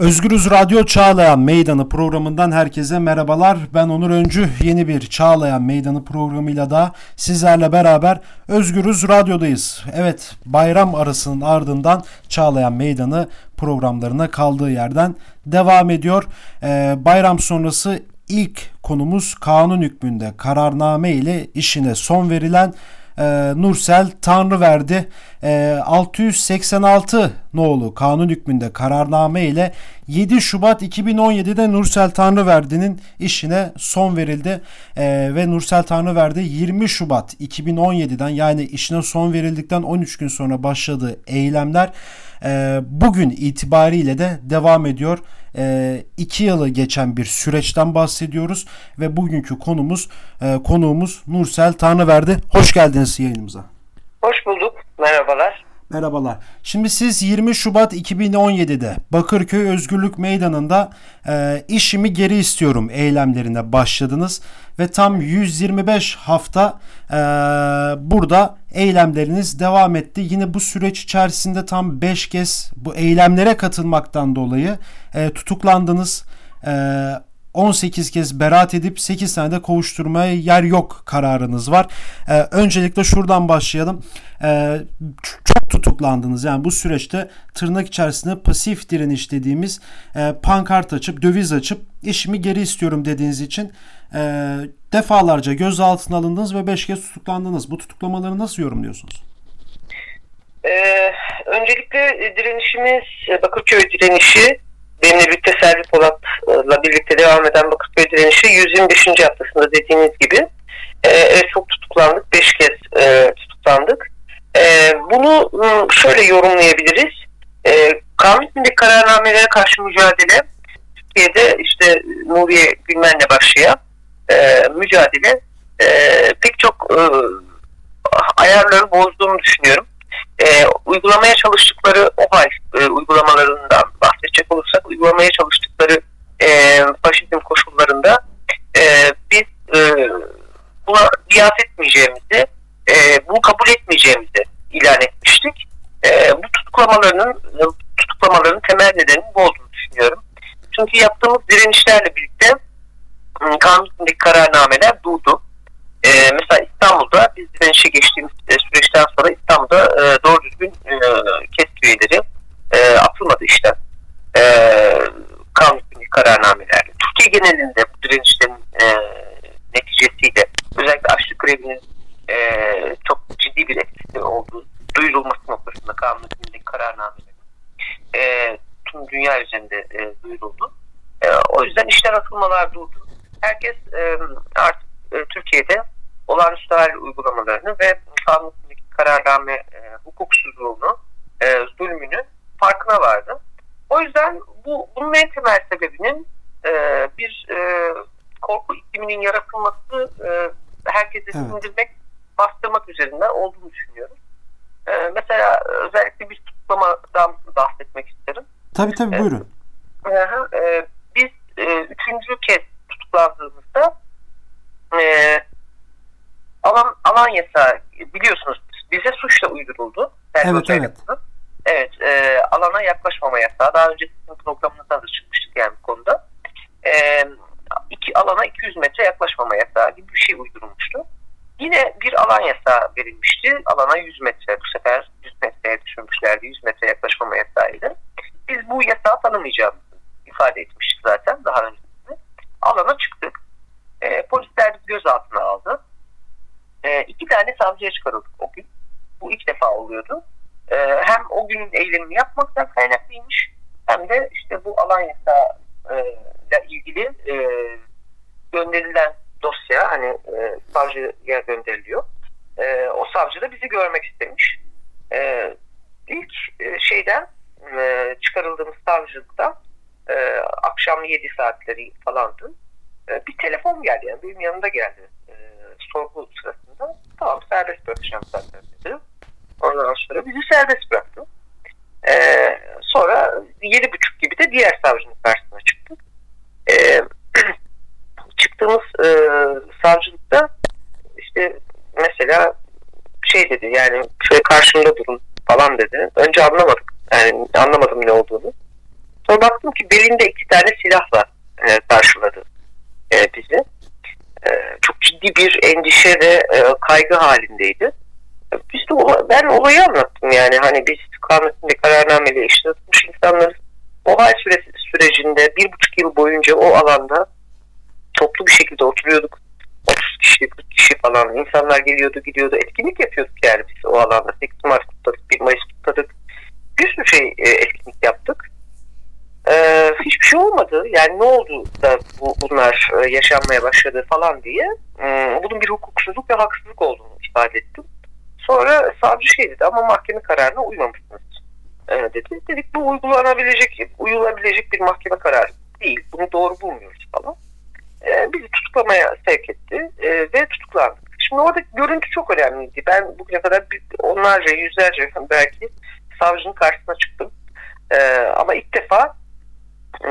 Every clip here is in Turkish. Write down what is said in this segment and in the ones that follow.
Özgürüz Radyo Çağlayan Meydanı programından herkese merhabalar. Ben Onur Öncü. Yeni bir Çağlayan Meydanı programıyla da sizlerle beraber Özgürüz Radyo'dayız. Evet bayram arasının ardından Çağlayan Meydanı programlarına kaldığı yerden devam ediyor. Ee, bayram sonrası ilk konumuz kanun hükmünde kararname ile işine son verilen e, Nursel Tanrıverdi e, 686 nolu kanun hükmünde kararname ile 7 Şubat 2017'de Nursel Tanrıverdi'nin işine son verildi. E, ve Nursel Tanrıverdi 20 Şubat 2017'den yani işine son verildikten 13 gün sonra başladığı eylemler e, bugün itibariyle de devam ediyor. E, iki yılı geçen bir süreçten bahsediyoruz ve bugünkü konumuz e, konuğumuz Nursel Tanrıverdi. Hoş geldiniz yayınımıza. Hoş bulduk. Merhabalar. Merhabalar. Şimdi siz 20 Şubat 2017'de Bakırköy Özgürlük Meydanı'nda e, işimi geri istiyorum eylemlerine başladınız ve tam 125 hafta e, burada eylemleriniz devam etti. Yine bu süreç içerisinde tam 5 kez bu eylemlere katılmaktan dolayı e, tutuklandınız. E, 18 kez beraat edip 8 tane de kovuşturmaya yer yok kararınız var. Ee, öncelikle şuradan başlayalım. Ee, çok tutuklandınız. Yani bu süreçte tırnak içerisinde pasif direniş dediğimiz e, pankart açıp, döviz açıp işimi geri istiyorum dediğiniz için e, defalarca gözaltına alındınız ve 5 kez tutuklandınız. Bu tutuklamaları nasıl yorumluyorsunuz? Ee, öncelikle direnişimiz Bakırköy direnişi benimle birlikte Selvi Polat'la birlikte devam eden Bakırköy direnişi 125. haftasında dediğiniz gibi e, çok tutuklandık. 5 kez e, tutuklandık. E, bunu şöyle yorumlayabiliriz. E, kanun kararnamelere karşı mücadele Türkiye'de işte Nuriye Gülmen'le başlayan e, mücadele e, pek çok e, ayarları bozduğunu düşünüyorum. E, uygulamaya çalıştıkları o hal e, uygulamalarından bahsedecek uygulamaya çalıştıkları e, faşizm koşullarında e, biz e, buna biat etmeyeceğimizi, e, bunu kabul etmeyeceğimizi ilan etmiştik. E, bu tutuklamalarının tutuklamaların temel nedeni bu olduğunu düşünüyorum. Çünkü yaptığımız direnişlerle birlikte kanundaki kararnameler durdu. E, mesela İstanbul'da biz direnişe geçtiğimiz e, süreçten sonra İstanbul'da e, doğru düzgün e, KES üyeleri e, atılmadı işte e, kararnamelerle. Türkiye genelinde bu direnişlerin e, neticesiyle özellikle açlık grevinin e, çok ciddi bir etkisi olduğu duyurulması noktasında kanundaki kararnamelerin e, tüm dünya üzerinde e, duyuruldu. E, o yüzden işler atılmalar durdu. Herkes e, artık e, Türkiye'de olağanüstü hal uygulamalarını ve kanundaki kararname e, hukuksuzluğunu, e, zulmünü farkına vardı. O yüzden bu bunun en temel sebebinin e, bir e, ikliminin yaratılması, e, herkese evet. sindirmek, bastırmak üzerinden olduğunu düşünüyorum. E, mesela özellikle bir tutuklamadan bahsetmek isterim. Tabii tabii buyurun. E, e, biz e, üçüncü kez tutuklandığımızda e, alan, alan yasağı biliyorsunuz bize suçla uyduruldu. Evet. Evet e, alana yaklaşmama yasağı. Daha önce sizin programınızda da çıkmıştık yani bu konuda. E, iki, alana 200 metre yaklaşmama yasağı gibi bir şey uydurulmuştu. Yine bir alan yasağı verilmişti. Alana 100 metre bu sefer 100 metreye düşürmüşlerdi. 100 metre yaklaşmama yasağıydı. Biz bu yasağı tanımayacağımızı ifade etmiştik zaten daha öncesinde. Alana çıktık. E, polisler gözaltına aldı. E, iki tane savcıya çıkarıldık o gün. Bu ilk defa oluyordu. E, hem o günün eylemini yapmaktan kaynaklıymış hem de işte bu alan ile ilgili e, gönderilen dosya hani e, savcıya gönderiliyor. E, o savcı da bizi görmek istemiş. E, ilk e, şeyden e, çıkarıldığımız savcılıkta e, akşam 7 saatleri falandı. E, bir telefon geldi yani benim yanımda geldi e, sorgu sırasında. Tamam serbest bırakacağım zaten dedi. Ondan sonra bizi serbest bıraktı. E, sonra yedi buçuk gibi de diğer savcının karşısına çıktık. E, çıktığımız e, savcılıkta işte mesela şey dedi yani şöyle karşımda durun falan dedi. Önce anlamadık. Yani anlamadım ne olduğunu. Sonra baktım ki belinde iki tane silahla e, karşıladı e, bizi. E, çok ciddi bir endişe ve e, kaygı halindeydi. Biz de ola, ben olayı anlattım yani hani biz kanununda kararnameyle işte tutmuş insanlarız. Olay süresi, sürecinde bir buçuk yıl boyunca o alanda toplu bir şekilde oturuyorduk. 30 kişi, 40 kişi falan insanlar geliyordu gidiyordu. Etkinlik yapıyorduk yani biz o alanda. 8 Mart kutladık, 1 Mayıs kutladık. Bir sürü şey e, etkinlik yaptık. Ee, hiçbir şey olmadı. Yani ne oldu da bu, bunlar e, yaşanmaya başladı falan diye. Hmm, bunun bir hukuksuzluk ve haksızlık olduğunu ifade ettim. Sonra savcı şey dedi ama mahkeme kararına uymamışsınız e, dedi. Dedik bu uygulanabilecek, uyulabilecek bir mahkeme kararı değil. Bunu doğru bulmuyoruz falan. E, bizi tutuklamaya sevk etti e, ve tutuklandık. Şimdi orada görüntü çok önemliydi. Ben bugüne kadar onlarca, yüzlerce belki savcının karşısına çıktım. E, ama ilk defa e,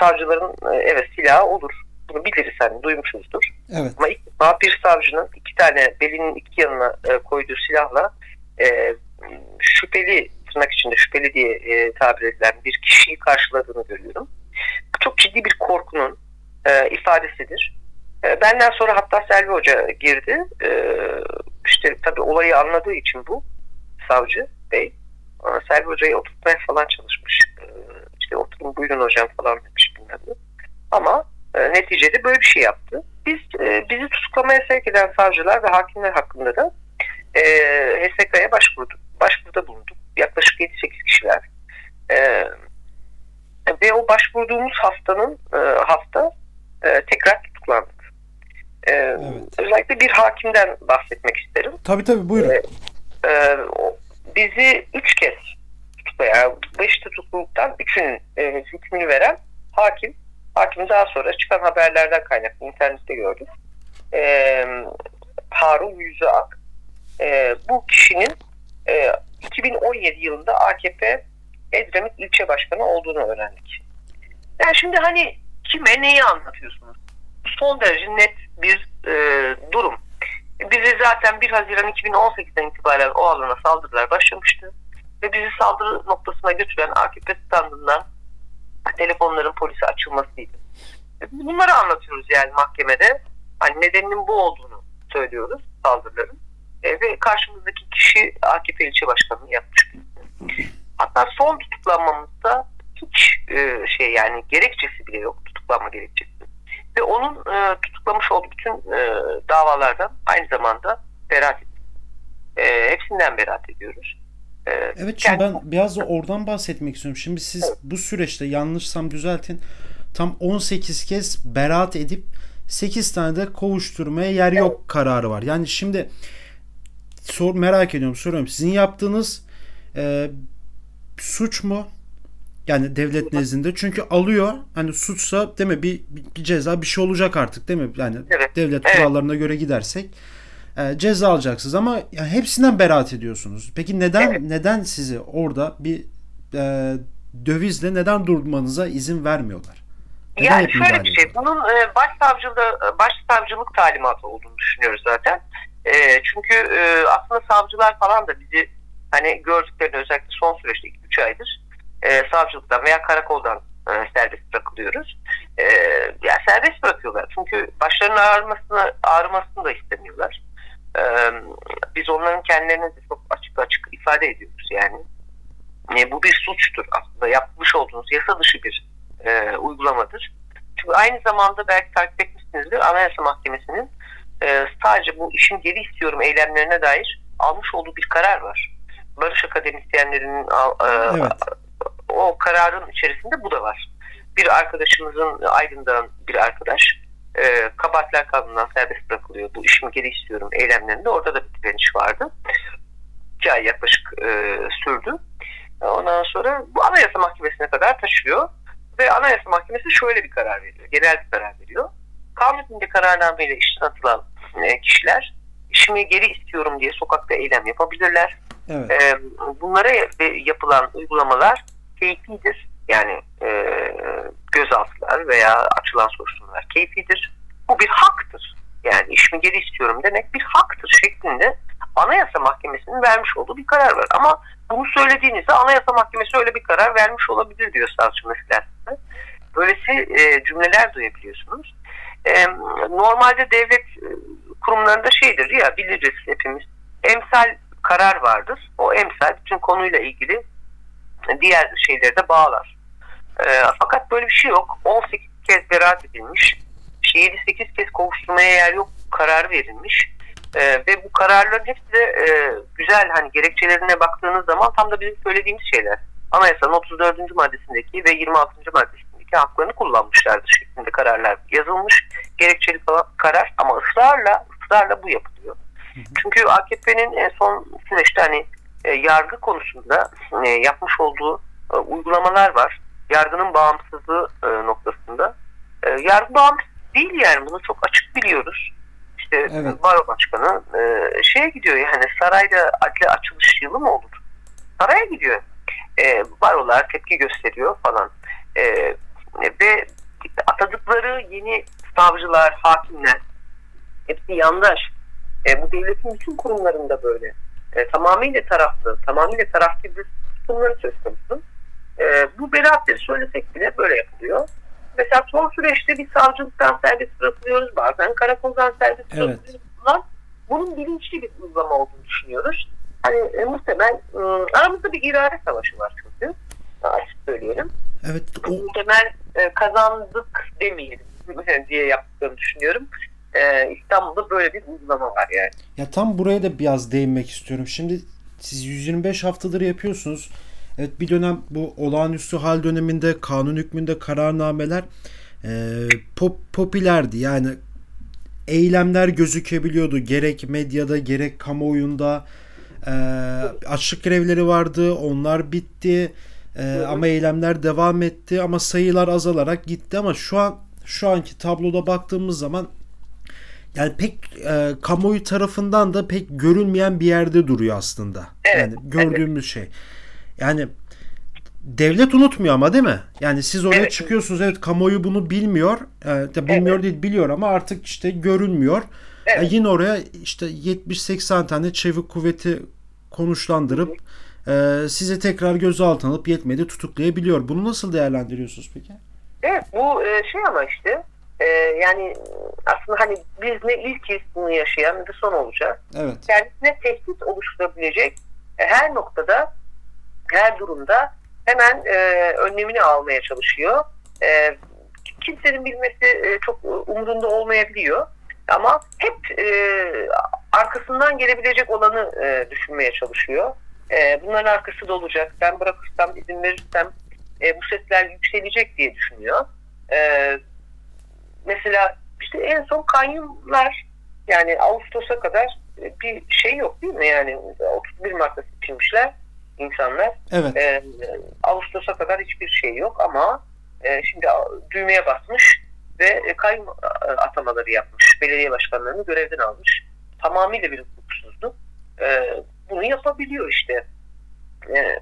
savcıların e, evet silahı olur. Bunu biliriz hani duymuşuzdur. Evet. Ama ilk defa bir savcının iki tane belinin iki yanına e, koyduğu silahla e, şüpheli tırnak içinde şüpheli diye e, tabir edilen bir kişiyi karşıladığını görüyorum. Çok ciddi bir korkunun e, ifadesidir. E, benden sonra hatta Selvi Hoca girdi. E, işte tabii olayı anladığı için bu savcı bey. Ama Selvi Hoca'yı oturtmaya falan çalışmış. E, işte oturun buyurun hocam falan demiş bilmem ne. Ama e, neticede böyle bir şey yaptı. Biz e, bizi tutuklamaya sevk eden savcılar ve hakimler hakkında da e, HSK'ya başvurduk. Başvuruda bulunduk. Yaklaşık 7-8 kişiler. E, ve o başvurduğumuz haftanın e, hafta e, tekrar tutuklandık. E, evet. Özellikle bir hakimden bahsetmek isterim. Tabii tabii buyurun. E, e, bizi üç kez tutuklayan, beş tutukluluktan üçünün e, hükmünü veren hakim. Hakim daha sonra çıkan haberlerden kaynaklı internette gördük. E, Harun Yüzüak. E, bu kişinin e, 2017 yılında AKP Edremit ilçe başkanı olduğunu öğrendik. Yani şimdi hani kime neyi anlatıyorsunuz? Son derece net bir e, durum. Bizi zaten 1 Haziran 2018'den itibaren o alana saldırılar başlamıştı. Ve bizi saldırı noktasına götüren AKP standından telefonların polise açılmasıydı. Bunları anlatıyoruz yani mahkemede. Hani nedeninin bu olduğunu söylüyoruz saldırıların. E, ve karşımızdaki kişi AKP ilçe başkanı yapmış. Hatta son tutuklanmamızda hiç e, şey yani gerekçesi bile yok tutuklanma gerekçesi. Ve onun e, tutuklamış olduğu bütün e, davalardan aynı zamanda beraat ettik. E, hepsinden beraat ediyoruz. E, evet şimdi ben biraz da oradan bahsetmek istiyorum. Şimdi siz evet. bu süreçte yanlışsam düzeltin tam 18 kez beraat edip 8 tane de kovuşturmaya yer evet. yok kararı var. Yani şimdi sor merak ediyorum soruyorum. Sizin yaptığınız e, suç mu? Yani devlet nezdinde. Çünkü alıyor hani suçsa değil mi bir, bir ceza bir şey olacak artık değil mi? Yani evet. devlet evet. kurallarına göre gidersek e, ceza alacaksınız ama yani hepsinden beraat ediyorsunuz. Peki neden evet. neden sizi orada bir e, dövizle neden durmanıza izin vermiyorlar? Neden yani şöyle bir şey. Bunun e, başsavcılığı başsavcılık talimatı olduğunu düşünüyoruz zaten. E, çünkü e, aslında savcılar falan da bizi hani gördüklerini özellikle son süreçte 2-3 aydır e, savcılıktan veya karakoldan e, serbest bırakılıyoruz. E, yani serbest bırakıyorlar. Çünkü başlarının ağrımasını, ağrımasını da istemiyorlar. E, biz onların kendilerine de çok açık açık ifade ediyoruz yani. E, bu bir suçtur aslında. Yapmış olduğunuz yasa dışı bir e, uygulamadır. Çünkü aynı zamanda belki takip etmişsinizdir Anayasa Mahkemesi'nin e, sadece bu işin geri istiyorum eylemlerine dair almış olduğu bir karar var. Barış akademisyenlerinin e, evet. O kararın içerisinde bu da var. Bir arkadaşımızın Aydın'dan bir arkadaş e, kabahatler kanunundan serbest bırakılıyor. Bu işimi geri istiyorum eylemlerinde. Orada da bir direniş vardı. İki ay yaklaşık e, sürdü. Ondan sonra bu Anayasa Mahkemesi'ne kadar taşıyor. Ve Anayasa Mahkemesi şöyle bir karar veriyor. Genel bir karar veriyor. Kanun hükmünde kararnameyle işten atılan e, kişiler işimi geri istiyorum diye sokakta eylem yapabilirler. Evet. E, bunlara yapılan uygulamalar keyfidir. Yani e, gözaltılar veya açılan soruşturmalar keyfidir. Bu bir haktır. yani işimi geri istiyorum demek bir haktır şeklinde Anayasa Mahkemesi'nin vermiş olduğu bir karar var. Ama bunu söylediğinizde Anayasa Mahkemesi öyle bir karar vermiş olabilir diyor savcı mesela. Böylesi e, cümleler duyabiliyorsunuz. E, normalde devlet e, kurumlarında şeydir ya biliriz hepimiz. Emsal karar vardır. O emsal bütün konuyla ilgili diğer şeyleri de bağlar. E, fakat böyle bir şey yok. 18 kez beraat edilmiş. 7-8 kez kovuşturmaya yer yok karar verilmiş. E, ve bu kararların hepsi de e, güzel hani gerekçelerine baktığınız zaman tam da bizim söylediğimiz şeyler. Anayasanın 34. maddesindeki ve 26. maddesindeki haklarını kullanmışlardır şeklinde kararlar yazılmış. Gerekçeli karar ama ısrarla ısrarla bu yapılıyor. Çünkü AKP'nin en son süreçte hani e, yargı konusunda e, yapmış olduğu e, uygulamalar var. Yargının bağımsızlığı e, noktasında. E, yargı bağımsız değil yani bunu çok açık biliyoruz. İşte evet. baro başkanı e, şeye gidiyor yani sarayda adli açılış yılı mı olur? Saraya gidiyor. E, barolar tepki gösteriyor falan. E, ve atadıkları yeni savcılar, hakimler hepsi yandaş. E, bu devletin bütün kurumlarında böyle. E, tamamıyla taraflı, tamamıyla taraflı bir tutumları söz konusu. E, bu beraatleri söylesek bile böyle yapılıyor. Mesela son süreçte bir savcılıktan serbest bırakılıyoruz. Bazen karakoldan serbest evet. bırakılıyoruz. Bunun bilinçli bir uygulama olduğunu düşünüyoruz. Hani e, muhtemel e, aramızda bir irade savaşı var çünkü. Açık söyleyelim. Evet. O... Muhtemel e, kazandık demeyelim diye yaptığını düşünüyorum. E, İstanbul'da böyle bir uygulama var yani. Ya tam buraya da biraz değinmek istiyorum. Şimdi siz 125 haftadır yapıyorsunuz. Evet bir dönem bu olağanüstü hal döneminde kanun hükmünde kararnameler e, pop, popülerdi. Yani eylemler gözükebiliyordu. Gerek medyada gerek kamuoyunda e, açlık grevleri vardı. Onlar bitti. E, ama eylemler devam etti ama sayılar azalarak gitti ama şu an şu anki tabloda baktığımız zaman yani pek e, kamuoyu tarafından da pek görünmeyen bir yerde duruyor aslında. Evet, yani gördüğümüz evet. şey. Yani devlet unutmuyor ama değil mi? Yani siz oraya evet. çıkıyorsunuz evet kamuoyu bunu bilmiyor. E, de bilmiyor evet. değil biliyor ama artık işte görünmüyor. Evet. E, yine oraya işte 70-80 tane çevik kuvveti konuşlandırıp e, sizi tekrar gözaltına alıp yetmedi tutuklayabiliyor. Bunu nasıl değerlendiriyorsunuz peki? Evet bu e, şey ama işte e, yani aslında hani biz ne ilkiz bunu yaşayan ne de son olacak. Evet. Kendisine tehdit oluşturabilecek e, her noktada her durumda hemen e, önlemini almaya çalışıyor. E, kimsenin bilmesi e, çok umurunda olmayabiliyor. Ama hep e, arkasından gelebilecek olanı e, düşünmeye çalışıyor. E, bunların arkası da olacak. Ben bırakırsam, izin verirsem e, bu sesler yükselecek diye düşünüyor. E, mesela işte en son kanyumlar yani Ağustos'a kadar bir şey yok değil mi? Yani 31 Mart'ta seçilmişler insanlar. Evet. E, Ağustos'a kadar hiçbir şey yok ama e, şimdi düğmeye basmış ve e, kayyum atamaları yapmış. Belediye başkanlarını görevden almış. Tamamıyla bir hukuksuzluk. E, bunu yapabiliyor işte. E,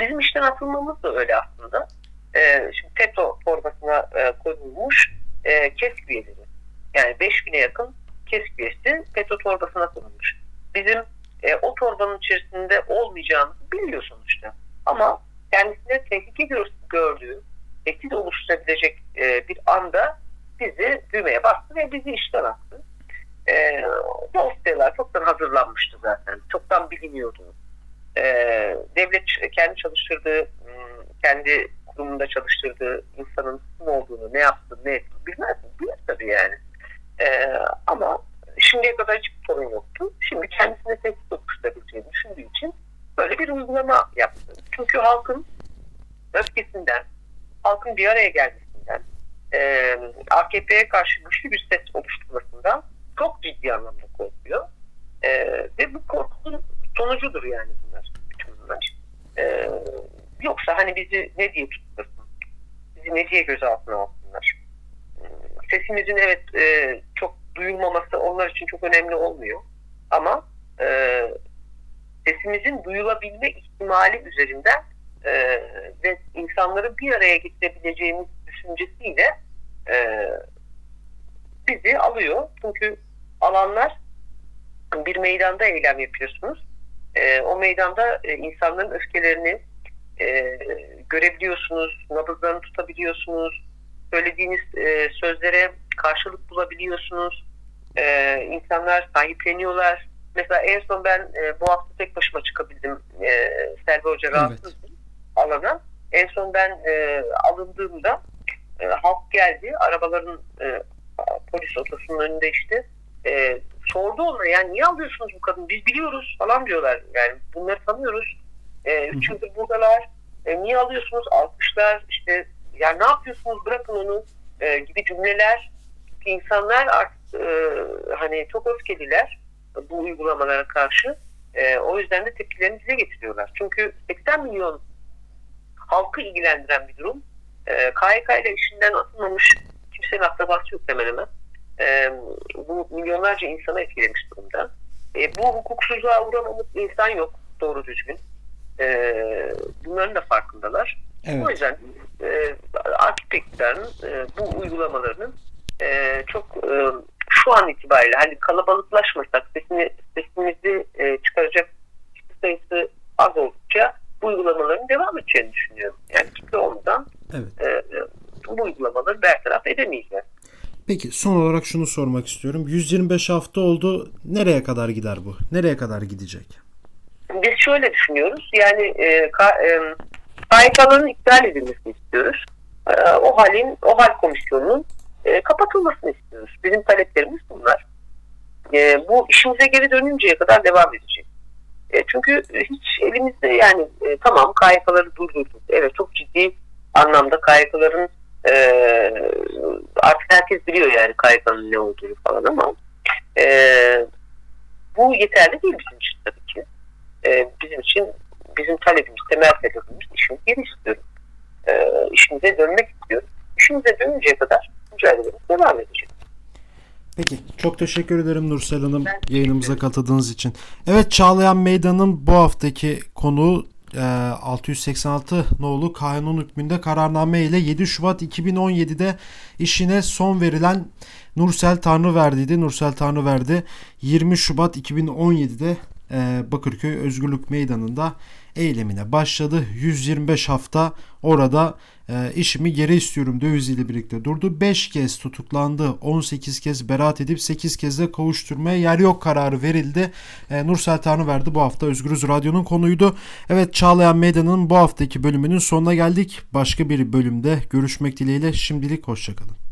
bizim işten atılmamız da öyle aslında. E, şimdi TETO torbasına e, koyulmuş e, KESK üyeleri. Yani 5000'e yakın KESK üyesi FETÖ torbasına konulmuş. Bizim e, o torbanın içerisinde olmayacağımızı biliyor sonuçta. Ama kendisine tehlike gördüğü, tehdit oluşturabilecek e, bir anda bizi düğmeye bastı ve bizi işten attı. E, dosyalar çoktan hazırlanmıştı zaten. Çoktan biliniyordu. E, devlet kendi çalıştırdığı, kendi kurumunda çalıştırdığı insanın kim olduğunu, ne yaptığını, ne ettiğini bilmez mi? Bilir tabii yani. E, ama şimdiye kadar hiçbir sorun yoktu. Şimdi kendisine tehdit oluşturabileceğini düşündüğü için böyle bir uygulama yaptı. Çünkü halkın öfkesinden, halkın bir araya gelmesinden, e, AKP'ye karşı güçlü bir ses oluşturmasından çok ciddi anlamda korkuyor. E, ve bu korkunun sonucudur yani bunlar. Bütün bunlar. E, yoksa hani bizi ne diye tutuyorsun? Bizi ne diye gözaltına alsınlar? Sesimizin evet e, çok duyulmaması onlar için çok önemli olmuyor. Ama e, sesimizin duyulabilme ihtimali üzerinden e, ve insanları bir araya getirebileceğimiz düşüncesiyle e, bizi alıyor. Çünkü alanlar bir meydanda eylem yapıyorsunuz. E, o meydanda e, insanların öfkelerini e, görebiliyorsunuz, nabızlarını tutabiliyorsunuz, söylediğiniz e, sözlere karşılık bulabiliyorsunuz. E, insanlar sahipleniyorlar. Mesela en son ben e, bu hafta tek başıma çıkabildim. E, Selvi Hoca rahatsız alana. En son ben e, alındığımda e, halk geldi. Arabaların e, polis otosunun önünde işte e, sordu ona yani niye alıyorsunuz bu kadını biz biliyoruz falan diyorlar. Yani bunları tanıyoruz. E, üç yıldır buradalar. E, niye alıyorsunuz? Alkışlar işte yani ne yapıyorsunuz bırakın onu e, gibi cümleler. Çünkü insanlar artık e, hani çok öfkeliler bu uygulamalara karşı. E, o yüzden de tepkilerini dile getiriyorlar. Çünkü 80 milyon halkı ilgilendiren bir durum. E, KYK ile işinden atılmamış kimsenin akrabası yok hemen hemen. E, bu milyonlarca insana etkilemiş durumda. E, bu hukuksuzluğa uğramamış insan yok doğru düzgün. E, bunların da farkındalar. Evet. O yüzden e, iktidarının e, bu uygulamalarının e, çok e, şu an itibariyle hani kalabalıklaşmasak sesini, sesimizi e, çıkaracak kişi sayısı az oldukça bu uygulamaların devam edeceğini düşünüyorum. Yani kitle olmadan Evet. e, e, bu uygulamaları bertaraf edemeyeceğiz. Peki son olarak şunu sormak istiyorum. 125 hafta oldu. Nereye kadar gider bu? Nereye kadar gidecek? Şöyle düşünüyoruz. Yani e, ka, e, KYK'ların iptal edilmesini istiyoruz. E, o halin, o hal komisyonunun e, kapatılmasını istiyoruz. Bizim taleplerimiz bunlar. E, bu işimize geri dönünceye kadar devam edecek. E, çünkü hiç elimizde yani e, tamam KYK'ları durdurduk. Evet çok ciddi anlamda KYK'ların e, artık herkes biliyor yani KYK'nın ne olduğunu falan ama e, bu yeterli değil bizim için tabii. E, bizim için bizim talebimiz, temel talebimiz işimiz geri istiyorum. E, işimize dönmek istiyorum. İşimize dönünceye kadar mücadelemiz devam edecek. Peki. Çok teşekkür ederim Nursel Hanım Ben yayınımıza katıldığınız için. Evet Çağlayan Meydan'ın bu haftaki konuğu e, 686 nolu kanun hükmünde kararname ile 7 Şubat 2017'de işine son verilen Nursel Tanrıverdi'ydi. Nursel Tanrıverdi 20 Şubat 2017'de e, Bakırköy Özgürlük Meydanı'nda eylemine başladı. 125 hafta orada e, işimi geri istiyorum döviziyle birlikte durdu. 5 kez tutuklandı. 18 kez beraat edip 8 kez de kavuşturmaya yer yok kararı verildi. E, Nursel Tanrıverdi bu hafta Özgürüz Radyo'nun konuydu. Evet Çağlayan Meydanı'nın bu haftaki bölümünün sonuna geldik. Başka bir bölümde görüşmek dileğiyle şimdilik hoşçakalın.